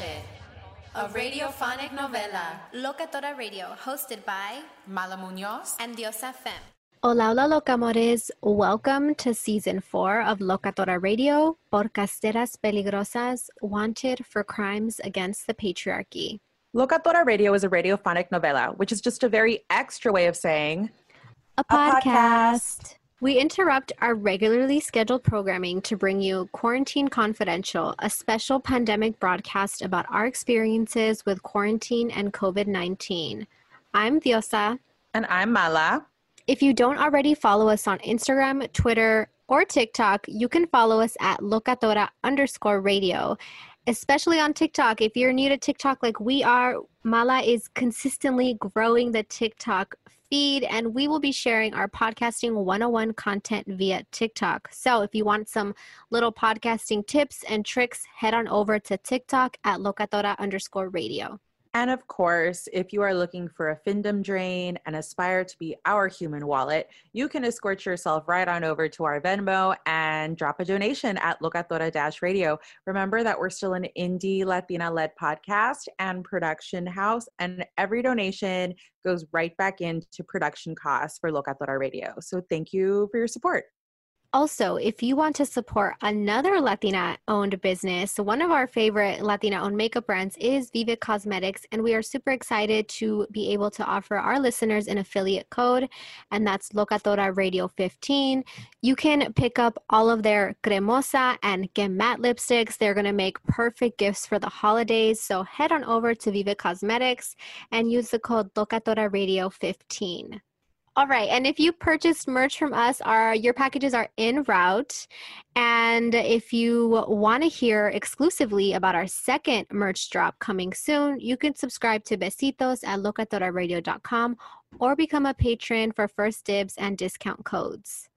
And bullshit. A radiophonic novela. Locatora Radio, hosted by Mala Munoz and Diosa Fem. Hola, hola, locamores. Welcome to season four of Locatora Radio, Podcasteras Peligrosas, wanted for crimes against the patriarchy. Locatora Radio is a radiophonic novela, which is just a very extra way of saying A podcast. We interrupt our regularly scheduled programming to bring you Quarantine Confidential, a special pandemic broadcast about our experiences with quarantine and COVID 19. I'm Diosa. And I'm Mala. If you don't already follow us on Instagram, Twitter, or TikTok, you can follow us at locatora underscore radio. Especially on TikTok. If you're new to TikTok like we are, Mala is consistently growing the TikTok feed, and we will be sharing our podcasting 101 content via TikTok. So if you want some little podcasting tips and tricks, head on over to TikTok at locatora underscore radio. And of course, if you are looking for a Findom drain and aspire to be our human wallet, you can escort yourself right on over to our Venmo and drop a donation at Locatora Radio. Remember that we're still an indie Latina led podcast and production house, and every donation goes right back into production costs for Locatora Radio. So thank you for your support. Also, if you want to support another Latina owned business, one of our favorite Latina owned makeup brands is Vive Cosmetics, and we are super excited to be able to offer our listeners an affiliate code, and that's Locatora Radio 15. You can pick up all of their cremosa and get matte lipsticks. They're going to make perfect gifts for the holidays. So head on over to Vive Cosmetics and use the code Locatora Radio 15. All right, and if you purchased merch from us, our your packages are in route. And if you want to hear exclusively about our second merch drop coming soon, you can subscribe to Besitos at locatoraradio.com or become a patron for first dibs and discount codes.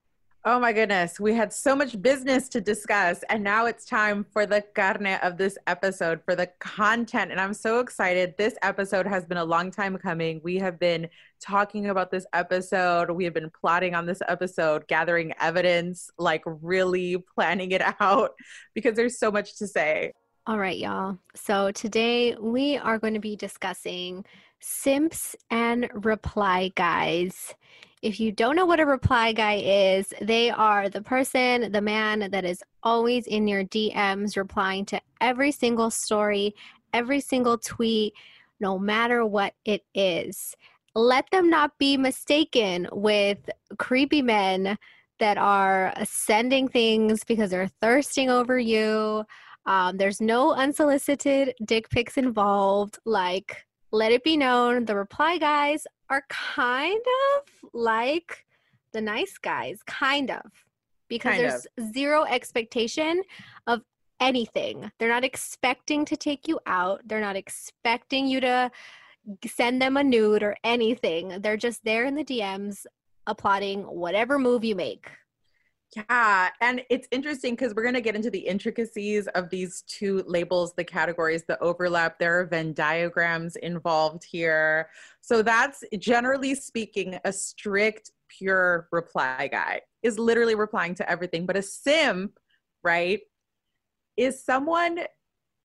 Oh my goodness, we had so much business to discuss, and now it's time for the carne of this episode, for the content. And I'm so excited. This episode has been a long time coming. We have been talking about this episode, we have been plotting on this episode, gathering evidence, like really planning it out because there's so much to say. All right, y'all. So today we are going to be discussing simps and reply guys. If you don't know what a reply guy is, they are the person, the man that is always in your DMs replying to every single story, every single tweet, no matter what it is. Let them not be mistaken with creepy men that are sending things because they're thirsting over you. Um, there's no unsolicited dick pics involved. Like, let it be known the reply guys are kind of like the nice guys, kind of, because kind there's of. zero expectation of anything. They're not expecting to take you out, they're not expecting you to send them a nude or anything. They're just there in the DMs applauding whatever move you make. Yeah, and it's interesting because we're going to get into the intricacies of these two labels, the categories, the overlap. There are Venn diagrams involved here. So that's generally speaking a strict, pure reply guy is literally replying to everything. But a simp, right, is someone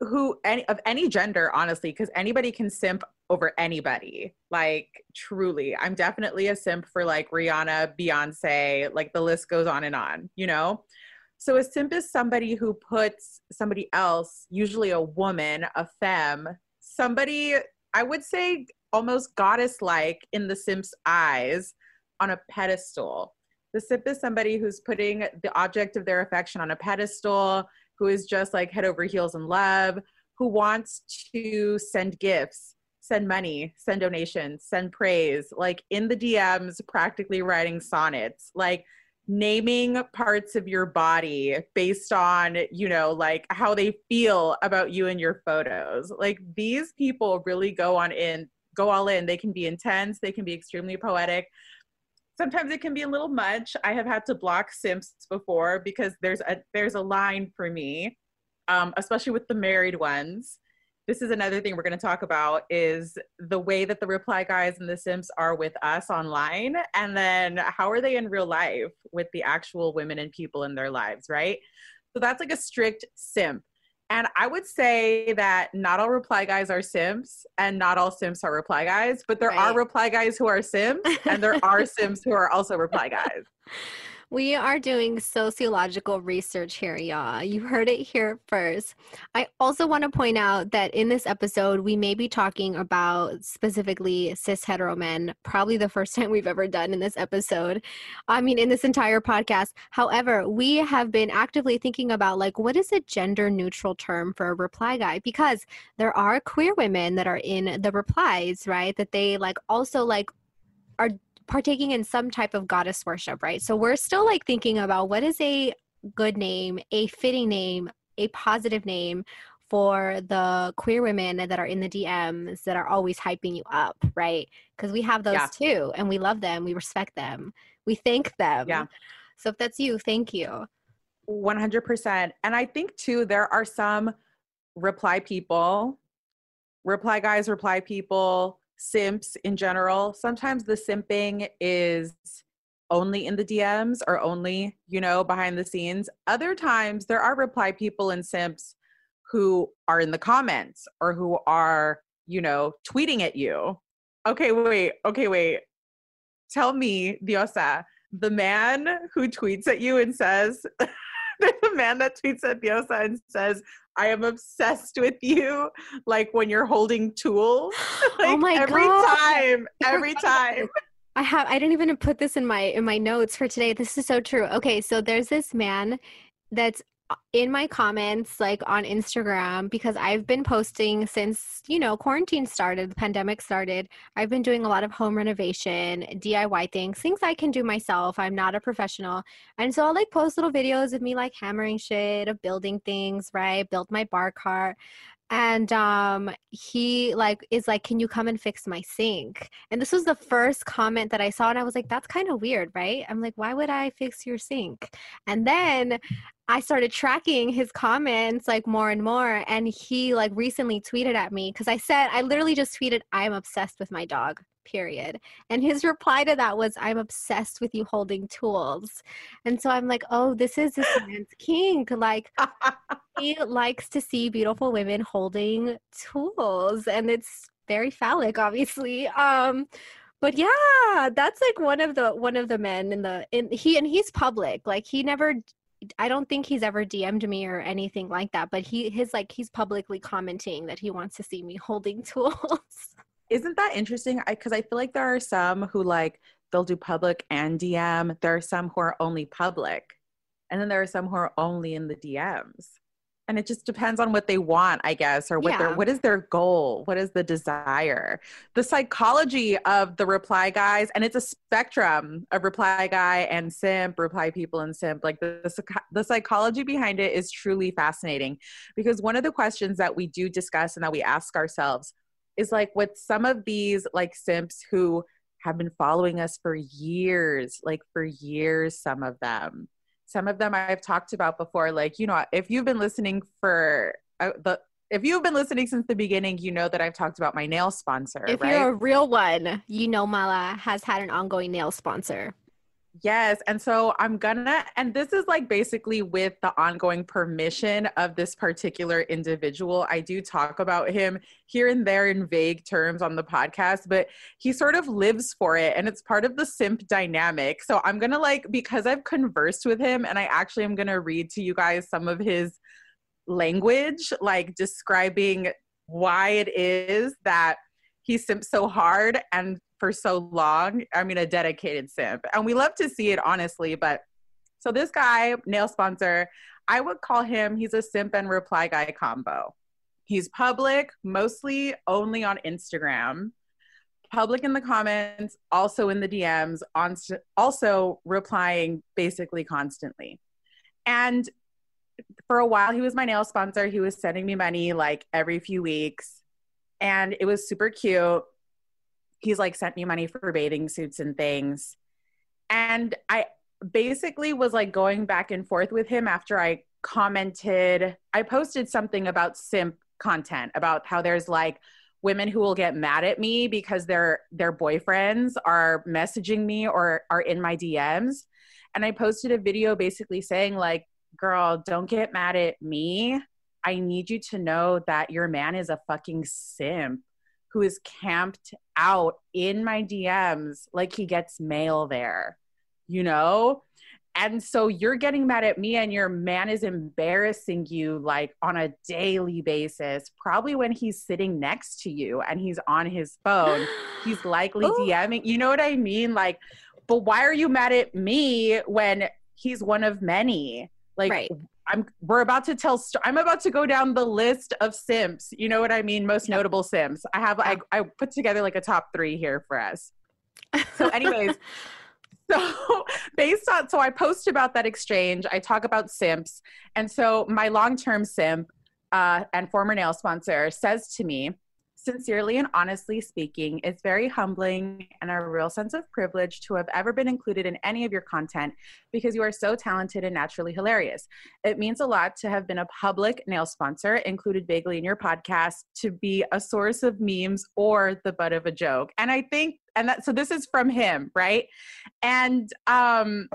who any of any gender, honestly, because anybody can simp over anybody. Like truly, I'm definitely a simp for like Rihanna, Beyonce, like the list goes on and on, you know? So a simp is somebody who puts somebody else, usually a woman, a femme, somebody I would say almost goddess like in the simp's eyes on a pedestal. The simp is somebody who's putting the object of their affection on a pedestal, who is just like head over heels in love, who wants to send gifts, send money, send donations, send praise, like in the DMs, practically writing sonnets, like naming parts of your body based on, you know, like how they feel about you and your photos. Like these people really go on in, go all in. They can be intense, they can be extremely poetic. Sometimes it can be a little much. I have had to block simps before because there's a there's a line for me, um, especially with the married ones. This is another thing we're going to talk about is the way that the reply guys and the simps are with us online and then how are they in real life with the actual women and people in their lives right? So that's like a strict simp and i would say that not all reply guys are simps and not all simps are reply guys but there right. are reply guys who are simps and there are simps who are also reply guys we are doing sociological research here, y'all. You heard it here first. I also want to point out that in this episode, we may be talking about specifically cis hetero men, probably the first time we've ever done in this episode. I mean, in this entire podcast. However, we have been actively thinking about like, what is a gender neutral term for a reply guy? Because there are queer women that are in the replies, right? That they like also like are partaking in some type of goddess worship, right? So we're still like thinking about what is a good name, a fitting name, a positive name for the queer women that are in the DMs that are always hyping you up, right? Because we have those yeah. too, and we love them, we respect them, we thank them. Yeah. So if that's you, thank you. 100%. And I think too, there are some reply people, reply guys, reply people simps in general, sometimes the simping is only in the DMs or only, you know, behind the scenes. Other times there are reply people and simps who are in the comments or who are, you know, tweeting at you. Okay, wait, okay, wait. Tell me, Diosa, the man who tweets at you and says, a man that tweets at Diosa and says, I am obsessed with you. Like when you're holding tools. Oh like oh my every god! Every time, every time. I have. I didn't even put this in my in my notes for today. This is so true. Okay, so there's this man that's in my comments like on Instagram because I've been posting since you know quarantine started, the pandemic started. I've been doing a lot of home renovation, DIY things, things I can do myself. I'm not a professional. And so I'll like post little videos of me like hammering shit, of building things, right? Built my bar cart. And um he like is like can you come and fix my sink? And this was the first comment that i saw and i was like that's kind of weird right? I'm like why would i fix your sink? And then i started tracking his comments like more and more and he like recently tweeted at me because i said i literally just tweeted i'm obsessed with my dog period. And his reply to that was, I'm obsessed with you holding tools. And so I'm like, oh, this is this man's kink. Like, he likes to see beautiful women holding tools, and it's very phallic, obviously. Um, but yeah, that's like one of the one of the men in the in he and he's public. Like he never I don't think he's ever DM'd me or anything like that, but he his like he's publicly commenting that he wants to see me holding tools isn't that interesting? Because I, I feel like there are some who like they'll do public and DM. There are some who are only public, and then there are some who are only in the DMs. And it just depends on what they want, I guess, or what yeah. their what is their goal, what is the desire, the psychology of the reply guys, and it's a spectrum of reply guy and simp, reply people and simp. Like the the, the psychology behind it is truly fascinating, because one of the questions that we do discuss and that we ask ourselves is like with some of these like simps who have been following us for years, like for years, some of them. Some of them I've talked about before. Like, you know, if you've been listening for uh, the, if you've been listening since the beginning, you know that I've talked about my nail sponsor. If right? you're a real one, you know Mala has had an ongoing nail sponsor. Yes. And so I'm gonna, and this is like basically with the ongoing permission of this particular individual. I do talk about him here and there in vague terms on the podcast, but he sort of lives for it and it's part of the simp dynamic. So I'm gonna like, because I've conversed with him and I actually am gonna read to you guys some of his language, like describing why it is that he simps so hard and for so long. I mean, a dedicated simp. And we love to see it, honestly. But so this guy, nail sponsor, I would call him, he's a simp and reply guy combo. He's public, mostly only on Instagram, public in the comments, also in the DMs, on also replying basically constantly. And for a while, he was my nail sponsor. He was sending me money like every few weeks. And it was super cute he's like sent me money for bathing suits and things. And I basically was like going back and forth with him after I commented. I posted something about simp content about how there's like women who will get mad at me because their their boyfriends are messaging me or are in my DMs. And I posted a video basically saying like, "Girl, don't get mad at me. I need you to know that your man is a fucking simp who is camped out in my DMs like he gets mail there, you know? And so you're getting mad at me, and your man is embarrassing you like on a daily basis. Probably when he's sitting next to you and he's on his phone, he's likely DMing. You know what I mean? Like, but why are you mad at me when he's one of many? Like, right. I'm we're about to tell st- I'm about to go down the list of simps. You know what I mean? Most yeah. notable simps. I have yeah. I, I put together like a top three here for us. So, anyways, so based on so I post about that exchange. I talk about simps, and so my long term simp uh, and former nail sponsor says to me, Sincerely and honestly speaking, it's very humbling and a real sense of privilege to have ever been included in any of your content because you are so talented and naturally hilarious. It means a lot to have been a public nail sponsor, included vaguely in your podcast, to be a source of memes or the butt of a joke. And I think, and that, so this is from him, right? And, um,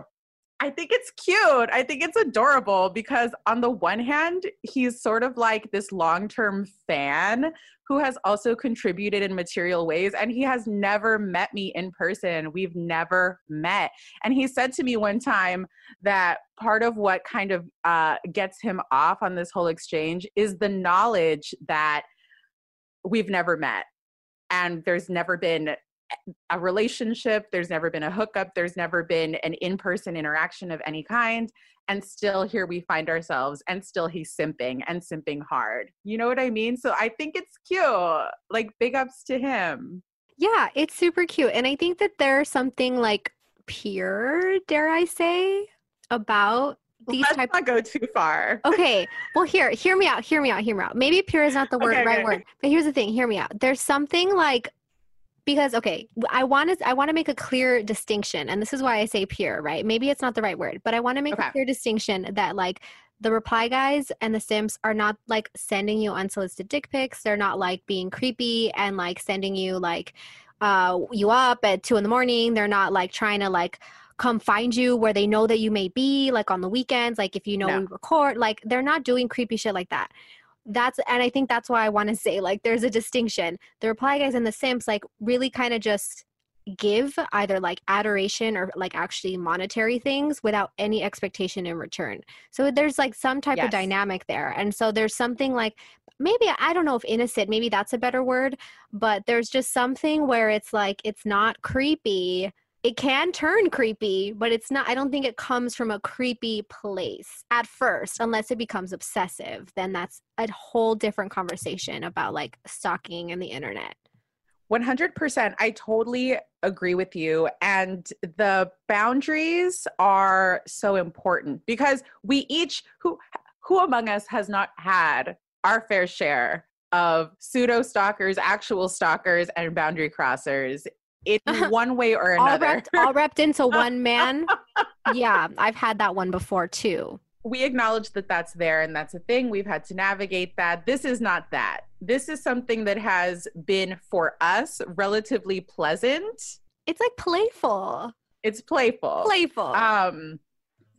I think it's cute. I think it's adorable because, on the one hand, he's sort of like this long term fan who has also contributed in material ways. And he has never met me in person. We've never met. And he said to me one time that part of what kind of uh, gets him off on this whole exchange is the knowledge that we've never met. And there's never been a relationship, there's never been a hookup, there's never been an in person interaction of any kind. And still here we find ourselves, and still he's simping and simping hard. You know what I mean? So I think it's cute. Like, big ups to him. Yeah, it's super cute. And I think that there's something like pure, dare I say, about these Let's type not go too far. okay well here hear me out hear me out hear me out maybe pure is not the word Okay, right okay. word but here's the thing hear me out there's something like because okay i want to i want to make a clear distinction and this is why i say pure right maybe it's not the right word but i want to make Okay. a clear distinction that like the reply guys and the simps are not like sending you unsolicited dick pics they're not like being creepy and like sending you like uh you up at two in the morning they're not like trying to like come find you where they know that you may be like on the weekends like if you know No. we record like they're not doing creepy shit like that that's and i think that's why i want to say like there's a distinction. The reply guys and the simps like really kind of just give either like adoration or like actually monetary things without any expectation in return. So there's like some type of dynamic there. And so there's something like maybe i don't know if innocent maybe that's a better word but there's just something where it's like it's not creepy it can turn creepy, but it's not. I don't think it comes from a creepy place at first, unless it becomes obsessive. Then that's a whole different conversation about like stalking and the internet. 100%. I totally agree with you. And the boundaries are so important because we each, who, who among us has not had our fair share of pseudo stalkers, actual stalkers, and boundary crossers in one way or All another? wrapped, all wrapped into one man. yeah, I've had that one before too. we acknowledge that that's there and that's a thing. We've had to navigate that. This is not that. This is something that has been for us relatively pleasant. It's like playful. It's playful. Playful. Um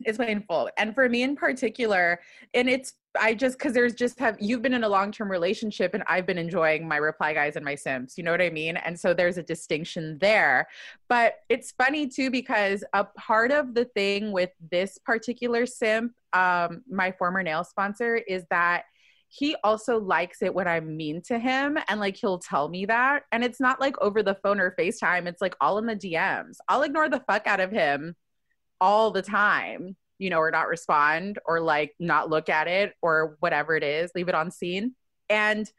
it's painful. And for me in particular, and it's I just because there's just have you've been in a long-term relationship and I've been enjoying my reply guys and my simps. You know what I mean? And so there's a distinction there. But it's funny too because a part of the thing with this particular simp, um, my former nail sponsor, is that he also likes it when I'm mean to him and like he'll tell me that. And it's not like over the phone or FaceTime, it's like all in the DMs. I'll ignore the fuck out of him all the time, you know, or not respond or like not look at it or whatever it is, leave it on seen. And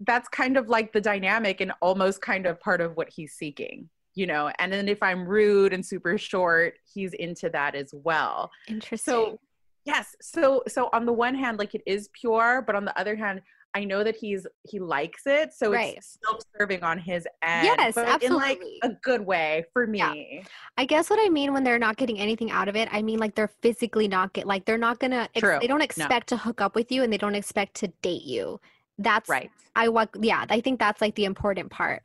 that's kind of like the dynamic and almost kind of part of what he's seeking, you know. And then if I'm rude and super short, he's into that as well. Interesting. So yes, so so on the one hand, like it is pure, but on the other hand, I know that he's he likes it, so Right. it's self-serving on his end. Yes, but in like absolutely. a good way for me. Yeah. I guess what I mean when they're not getting anything out of it, I mean like they're physically not get like they're not gonna ex- True. they don't No. expect to hook up with you and they don't expect to date you. That's Right. I want yeah, I think that's like the important part.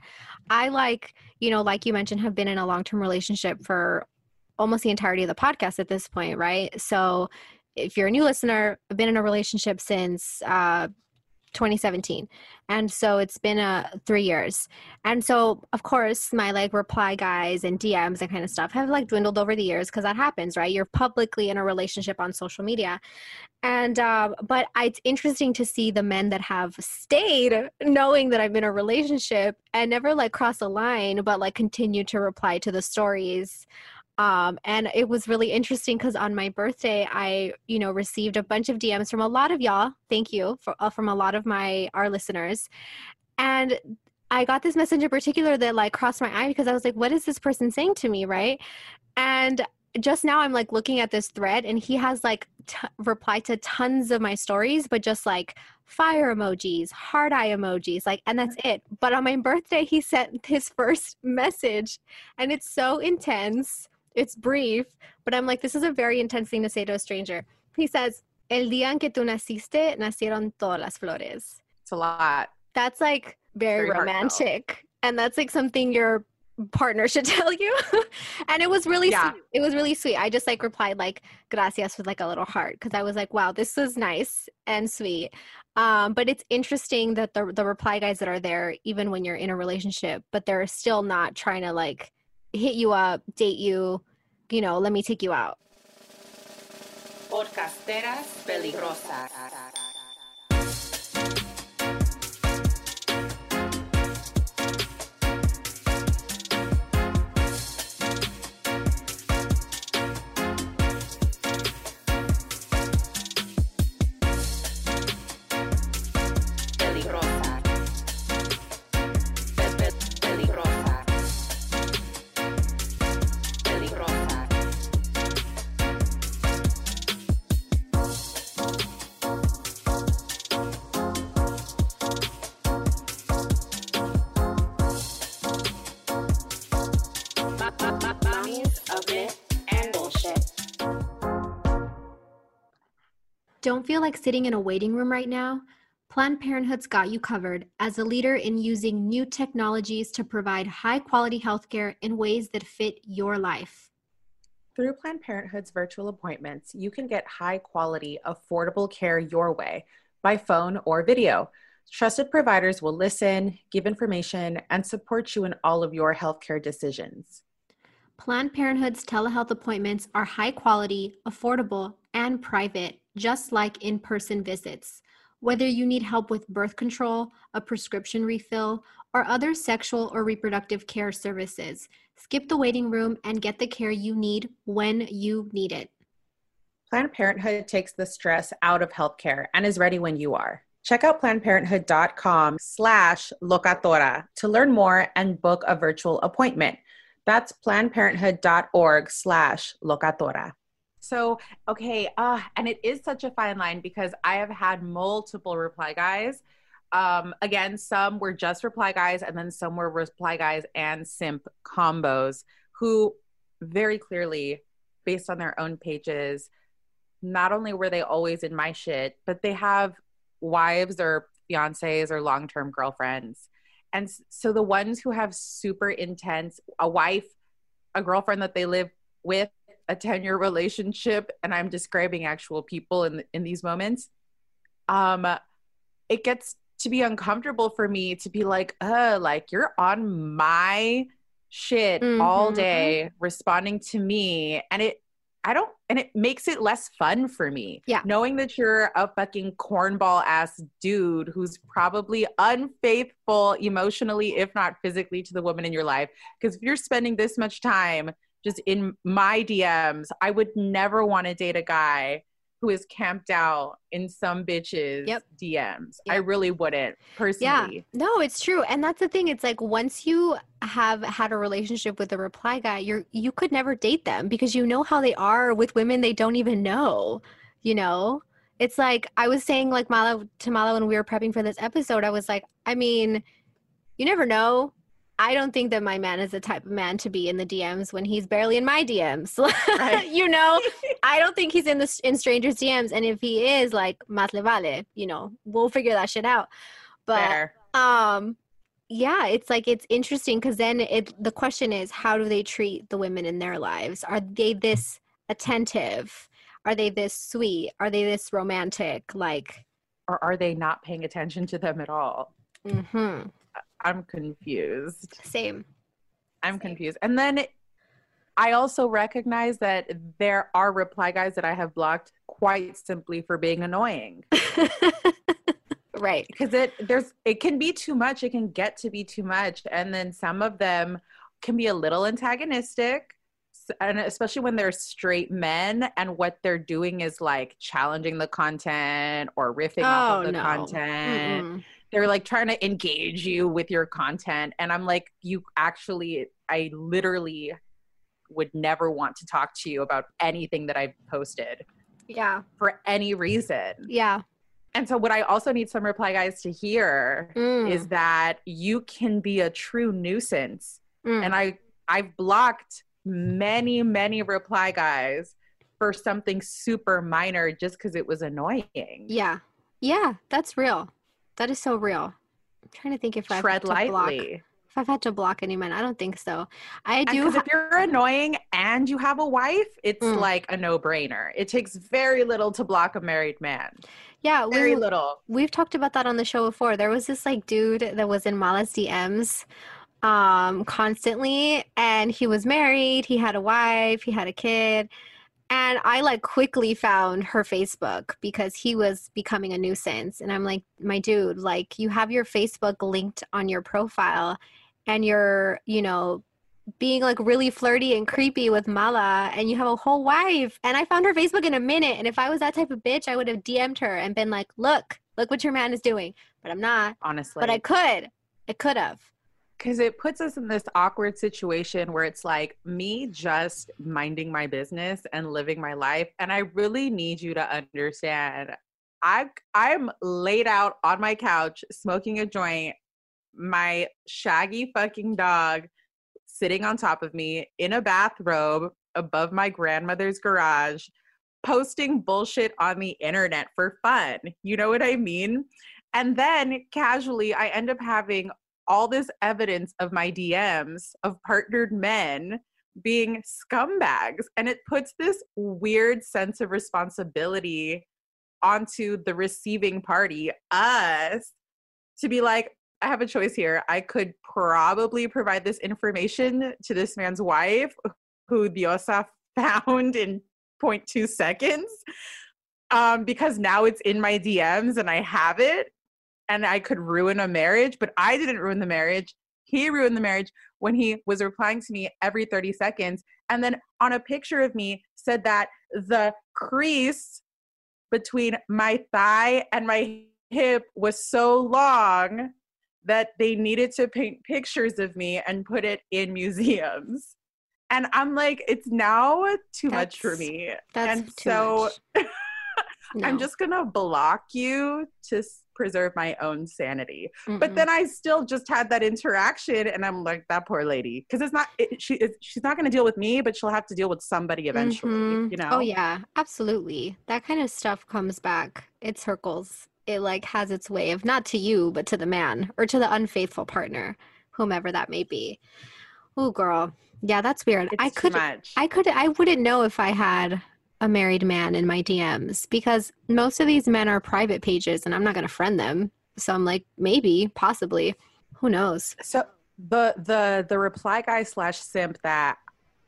I like, you know, like you mentioned, have been in a long term relationship for almost the entirety of the podcast at this point, right? So if you're a new listener, I've been in a relationship since uh 2017 and so it's been uh three years. And so of course my like reply guys and dms and kind of stuff have like dwindled over the years because that happens right? You're publicly in a relationship on social media. And uh, but I, it's interesting to see the men that have stayed knowing that i'm in a relationship and never like cross a line but like continue to reply to the stories um, and it was really interesting because on my birthday i you know received a bunch of dms from a lot of y'all. Thank you for, uh, from a lot of my our listeners. And i got this message in particular that like crossed my eye because i was like what is this person saying to me? Right? And just now i'm like looking at this thread and he has like t- replied to tons of my stories but just like fire emojis heart eye emojis like and that's it. But on my birthday he sent his first message and it's so intense it's brief but i'm like this is a very intense thing to say to a stranger he says el día en que tú naciste nacieron todas las flores It's a lot. that's like very, Very heartfelt. romantic and that's like something your partner should tell you and it was really Yeah. sweet. it was really sweet i just like replied like gracias with like a little heart because i was like wow this is nice and sweet um, but it's interesting that the the reply guys that are there even when you're in a relationship but they're still not trying to like hit you up date you you know let me take you out Podcasteras peligrosas. Don't feel like sitting in a waiting room right now? Planned Parenthood's got you covered as a leader in using new technologies to provide high quality healthcare in ways that fit your life. Through Planned Parenthood's virtual appointments, you can get high quality, affordable care your way by phone or video. Trusted providers will listen, give information, and support you in all of your healthcare decisions. Planned Parenthood's telehealth appointments are high quality, affordable, and private, just like in person visits. Whether you need help with birth control, a prescription refill, or other sexual or reproductive care services, skip the waiting room and get the care you need when you need it. Planned Parenthood takes the stress out of healthcare and is ready when you are. Check out plannedparenthood.com slash locatora to learn more and book a virtual appointment. That's plannedparenthood.org slash locatora. So, okay, uh, and it is such a fine line because I have had multiple reply guys. Um, again, some were just reply guys, and then some were reply guys and simp combos who very clearly, based on their own pages, not only were they always in my shit, but they have wives or fiancés or long term girlfriends. And so the ones who have super intense, a wife, a girlfriend that they live with, a 10 year relationship, and I'm describing actual people in, in these moments, um, it gets to be uncomfortable for me to be like, uh, like you're on my shit mm-hmm. all day responding to me. And it, I don't, and it makes it less fun for me. Yeah. Knowing that you're a fucking cornball ass dude who's probably unfaithful emotionally, if not physically, to the woman in your life. Because if you're spending this much time just in my DMs, I would never want to date a guy who is camped out in some bitches yep. DMs. Yep. I really wouldn't personally. Yeah. No, it's true. And that's the thing. It's like once you have had a relationship with a reply guy, you're you could never date them because you know how they are with women they don't even know, you know? It's like I was saying like Mala to Mala when we were prepping for this episode, I was like, I mean, you never know I don't think that my man is the type of man to be in the DMs when he's barely in my DMs. Right. you know, I don't think he's in the in strangers' DMs, and if he is, like más le vale. You know, we'll figure that shit out. But Fair. um, yeah, it's like it's interesting because then it the question is, how do they treat the women in their lives? Are they this attentive? Are they this sweet? Are they this romantic? Like, or are they not paying attention to them at all? Hmm. I'm confused. Same. I'm Same. confused. And then I also recognize that there are reply guys that I have blocked quite simply for being annoying. right. Because it there's it can be too much, it can get to be too much. And then some of them can be a little antagonistic. And especially when they're straight men and what they're doing is like challenging the content or riffing oh, off of oh, the no. content. Mm-mm they're like trying to engage you with your content and i'm like you actually i literally would never want to talk to you about anything that i've posted. Yeah. For any reason. Yeah. And so what i also need some reply guys to hear mm. is that you can be a true nuisance. Mm. and i i've blocked many many reply guys for something super minor just because it was annoying. Yeah. Yeah that's real that is so real. I'm trying to think if I've tread lightly. Block, if I've had to block any men, I don't think so. I do. Ha- if you're annoying and you have a wife, it's mm. like a no-brainer. It takes very little to block a married man. Yeah, very we, little. We've talked about that on the show before. There was this like dude that was in Mala's DMs um constantly and he was married, he had a wife, he had a kid and I like quickly found her Facebook because he was becoming a nuisance. And I'm like, my dude, like you have your Facebook linked on your profile and you're, you know, being like really flirty and creepy with Mala and you have a whole wife. And I found her Facebook in a minute. And if I was that type of bitch, I would have DM'd her and been like, look, look what your man is doing. But I'm not. Honestly. But I could. I could have because it puts us in this awkward situation where it's like me just minding my business and living my life and i really need you to understand i i'm laid out on my couch smoking a joint my shaggy fucking dog sitting on top of me in a bathrobe above my grandmother's garage posting bullshit on the internet for fun. You know what I mean? And then casually, I end up having all this evidence of my DMs of partnered men being scumbags. And it puts this weird sense of responsibility onto the receiving party, us, to be like, I have a choice here. I could probably provide this information to this man's wife, who Diosa found in 0.2 seconds, um, because now it's in my DMs and I have it, and I could ruin a marriage. But I didn't ruin the marriage. He ruined the marriage when he was replying to me every 30 seconds, and then on a picture of me said that the crease between my thigh and my hip was so long that they needed to paint pictures of me and put it in museums. And I'm like, it's now too much for me. that's and so I'm just gonna block you to preserve my own sanity. Mm-mm. But then I still just had that interaction, and I'm like, that poor lady, because it's not it, she. It, she's not gonna deal with me, but she'll have to deal with somebody eventually. Mhm. You know? Oh yeah, absolutely. That kind of stuff comes back. It circles. It like has its way of not to you, but to the man or to the unfaithful partner, whomever that may be. Oh girl. Yeah, that's weird. I It's too could. I could I wouldn't know if I had a married man in my DMs because most of these men are private pages and I'm not going to friend them. So I'm like maybe, possibly. Who knows? So the the the reply guy slash simp that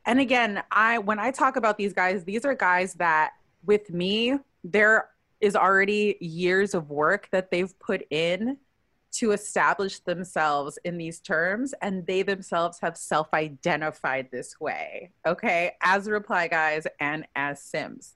and again i when i talk about these guys these are guys that with me there is already years of work that they've put in to establish themselves in these terms and they themselves have self-identified this way okay? As reply guys and as simps.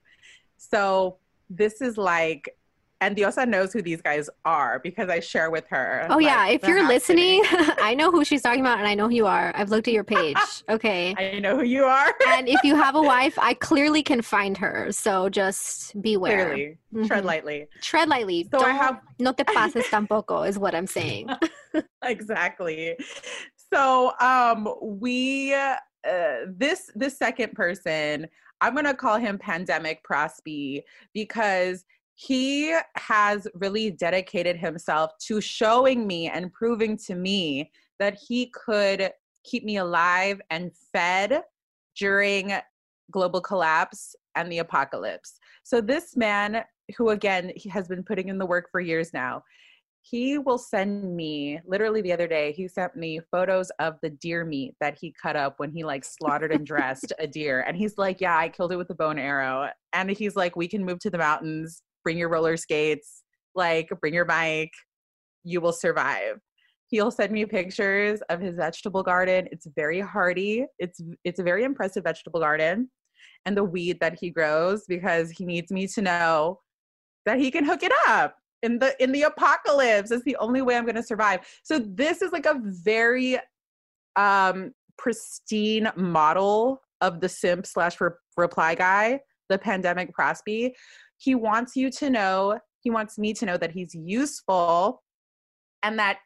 So this is like and Diosa knows who these guys are because I share with her. Oh yeah, if you're listening, I know who she's talking about and I know who you are. I've looked at your page. Okay. I know who you are. and if you have a wife, I clearly can find her. So just beware. Clearly, tread Mhm. lightly. Tread lightly. So Don't, have- no te pases tampoco is what I'm saying. exactly. So um we uh this this second person, I'm gonna call him Pandemic Prosby because he has really dedicated himself to showing me and proving to me that he could keep me alive and fed during global collapse and the apocalypse. So this man who again he has been putting in the work for years now he will send me literally the other day he sent me photos of the deer meat that he cut up when he like slaughtered and dressed a deer. And he's like yeah i killed it with a bone arrow. And he's like we can move to the mountains bring your roller skates like bring your bike you will survive. He'll send me pictures of his vegetable garden. It's very hardy. It's it's a very impressive vegetable garden and the weed that he grows because he needs me to know that he can hook it up in the in the apocalypse. Is the only way i'm going to survive. So this is like a very um pristine model of the simp slash re- reply guy the pandemic prosby he wants you to know he wants me to know that he's useful and that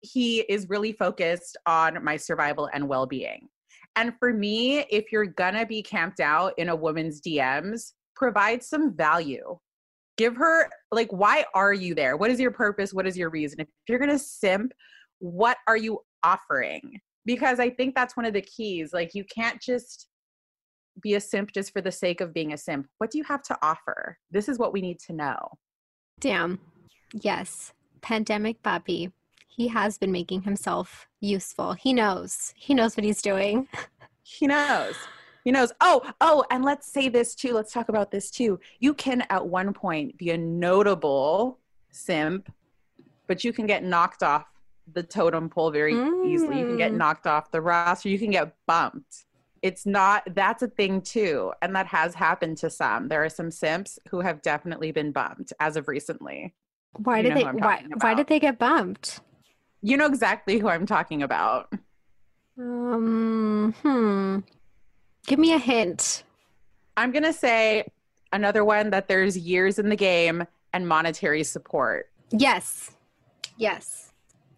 he is really focused on my survival and well-being. And for me if you're gonna be camped out in a woman's dms provide some value. Give her like why are you there? What is your purpose? What is your reason? If you're gonna simp what are you offering? Because i think that's one of the keys like you can't just be a simp just for the sake of being a simp what do you have to offer this is what we need to know Damn. Yes. Pandemic Bobby. He has been making himself useful. He knows. He knows what he's doing. he knows he knows oh oh and let's say this too let's talk about this too you can at one point be a notable simp but you can get knocked off the totem pole very easily you can get Mm. knocked off the roster you can get bumped it's not that's a thing too and that has happened to some there are some simps who have definitely been bumped as of recently Why You did they why, why did they get bumped? you know exactly who i'm talking about Um hmm. Give me a hint. I'm going to say another one that there's years in the game and monetary support, Yes. Yes.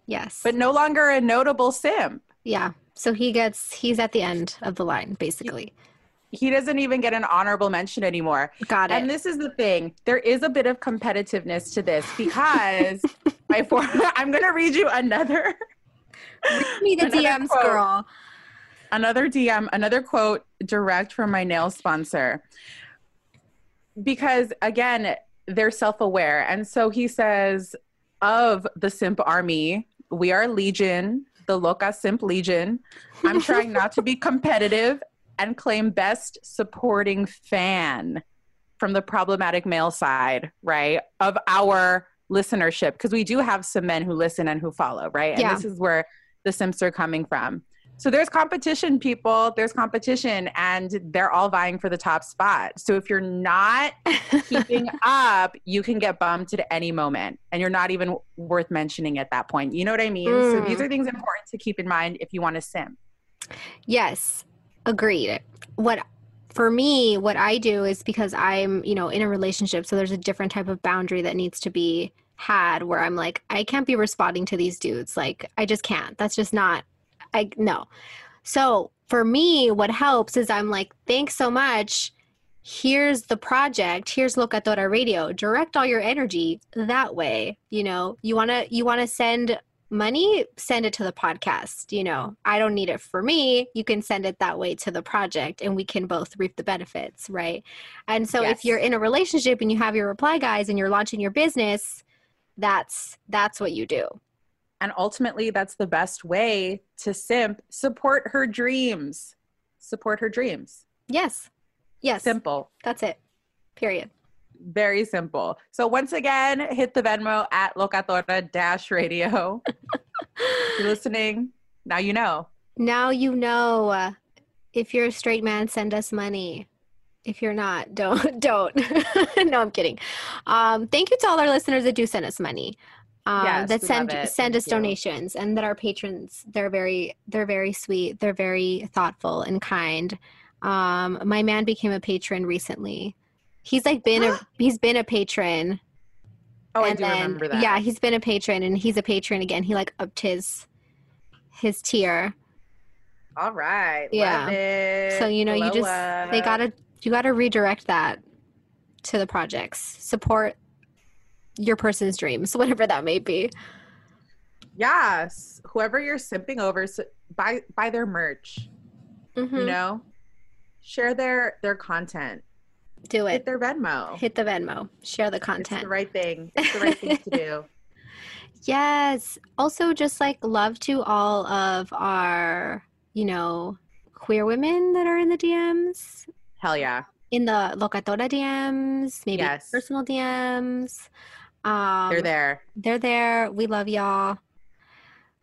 Yes. but no longer a notable simp. yeah. So he gets he's at the end of the line, basically. he doesn't even get an honorable mention anymore. Got it. And this is the thing. There is a bit of competitiveness to this because my for- I'm gonna read you another Read me the DMs, quote. girl. another DM, another quote direct from my nail sponsor. Because again, they're self-aware. And so he says of the simp army, we are legion, the Loca Simp Legion. I'm trying not to be competitive and claim best supporting fan from the problematic male side, right? Of our listenership. Because we do have some men who listen and who follow, right? And Yeah. this is where the simps are coming from. So there's competition, people. There's competition, and they're all vying for the top spot. So if you're not keeping up, you can get bumped at any moment, and you're not even worth mentioning at that point. You know what I mean? So Mm. these are things important to keep in mind if you want to simp. Yes, agreed. What for me, what I do is because I'm, you know, in a relationship, so there's a different type of boundary that needs to be had where I'm like, I can't be responding to these dudes. Like, I just can't. That's just not, I, no. So for me, what helps is I'm like, thanks so much. Here's the project. Here's Locatora Radio. Direct all your energy that way. You know, you wanna you wanna send money, send it to the podcast. You know, I don't need it for me. You can send it that way to the project and we can both reap the benefits, right? And so if you're in a relationship and you have your reply guys and you're launching your business, that's that's what you do. And ultimately, that's the best way to simp. Support her dreams. Support her dreams. Yes. Yes. Simple. That's it. Period. Very simple. So once again, hit the Venmo at Locatora Dash Radio. You're listening. Now you know. Now you know if you're a straight man, send us money. If you're not, don't don't. no, I'm kidding. Um, thank you to all our listeners that do send us money. Um, Yes, that send send Thank us you. donations and that our patrons. They're very they're very sweet. They're very thoughtful and kind. Um, my man became a patron recently. He's like been a he's been a patron. Oh, I do remember that. Yeah, he's been a patron and he's a patron again. He like upped his his tier. All right. Yeah. So you know, you Blow just they gotta you gotta redirect that to the projects. Support your person's dreams, whatever that may be. Yes. Whoever you're simping over, buy buy their merch. You Mhm. know, share their their content. Do Hit it. their Venmo. Hit the Venmo. Share the It's content. the right thing. It's the right thing to do. Yes. Also, just like love to all of our, you know, queer women that are in the DMs, Hell yeah. in the Locatora DMs, maybe Yes. personal DMs. Um, They're there. They're there. We love y'all.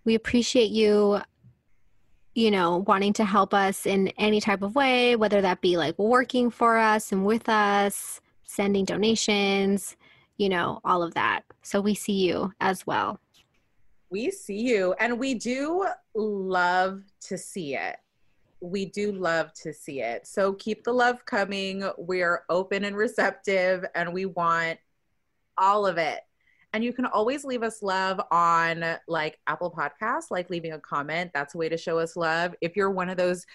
We appreciate you, you know, wanting to help us in any type of way, whether that be like working for us and with us, sending donations, you know, all of that. So we see you as well. We see you, and we do love to see it. We do love to see it. So keep the love coming. We're open and receptive, and we want all of it. And you can always leave us love on like Apple Podcasts, like leaving a comment. That's a way to show us love. If you're one of those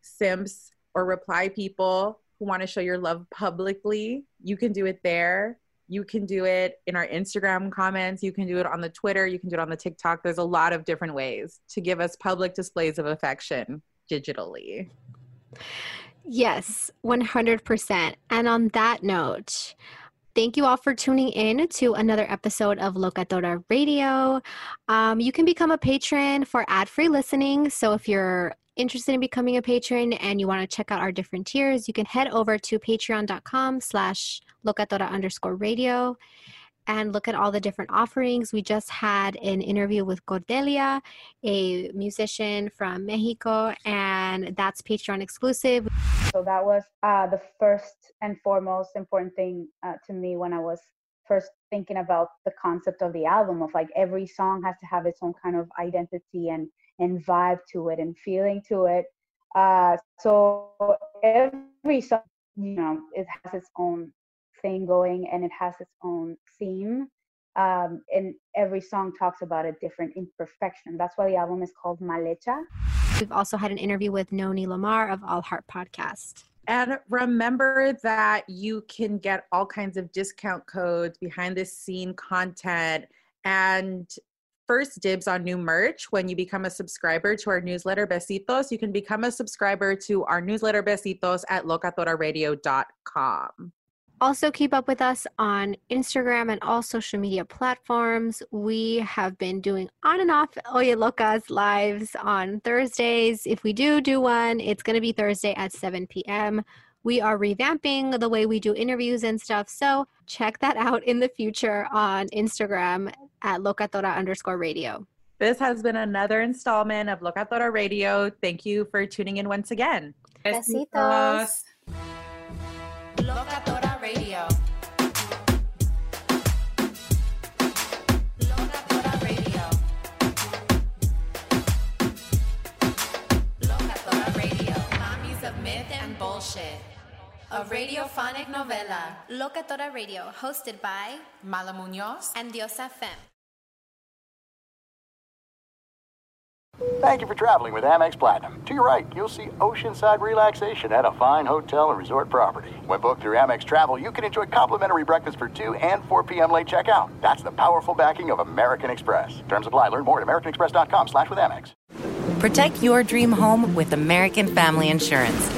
simps or reply people who want to show your love publicly, you can do it there. You can do it in our Instagram comments. You can do it on the Twitter. You can do it on the TikTok. There's a lot of different ways to give us public displays of affection digitally. Yes, 100%. And on that note, thank you all for tuning in to another episode of Locatora Radio. Um, you can become a patron for ad free listening. So if you're interested in becoming a patron and you want to check out our different tiers, you can head over to patreon.com slash locatora underscore radio and look at all the different offerings. We just had an interview with Cordelia, a musician from Mexico, and that's Patreon exclusive. So that was uh, the first and foremost important thing uh, to me when I was first thinking about the concept of the album of like every song has to have its own kind of identity and and vibe to it and feeling to it. Uh, so every song, you know, it has its own thing going and it has its own theme. Um, and every song talks about a different imperfection. That's why the album is called Malecha. We've also had an interview with Noni Lamar of All Heart Podcast. And remember that you can get all kinds of discount codes, behind the scene content, and first dibs on new merch when you become a subscriber to our newsletter Besitos. You can become a subscriber to our newsletter Besitos at locatoraradio.com. Also, keep up with us on Instagram and all social media platforms. We have been doing on and off Oye Locas lives on Thursdays. If we do do one, it's going to be Thursday at 7 p.m. We are revamping the way we do interviews and stuff. So check that out in the future on Instagram at locatora underscore radio. This has been another installment of Locatora Radio. Thank you for tuning in once again. Besitos. Locatora bullshit. A radiophonic novela. Locatora Radio, hosted by Mala Munoz and Diosa Femme. Thank you for traveling with Amex Platinum. To your right, you'll see oceanside relaxation at a fine hotel and resort property. When booked through Amex Travel, you can enjoy complimentary breakfast for 2 and 4 p.m. late checkout. That's the powerful backing of American Express. Terms apply. Learn more at americanexpress.com slash with Amex. Protect your dream home with American Family Insurance.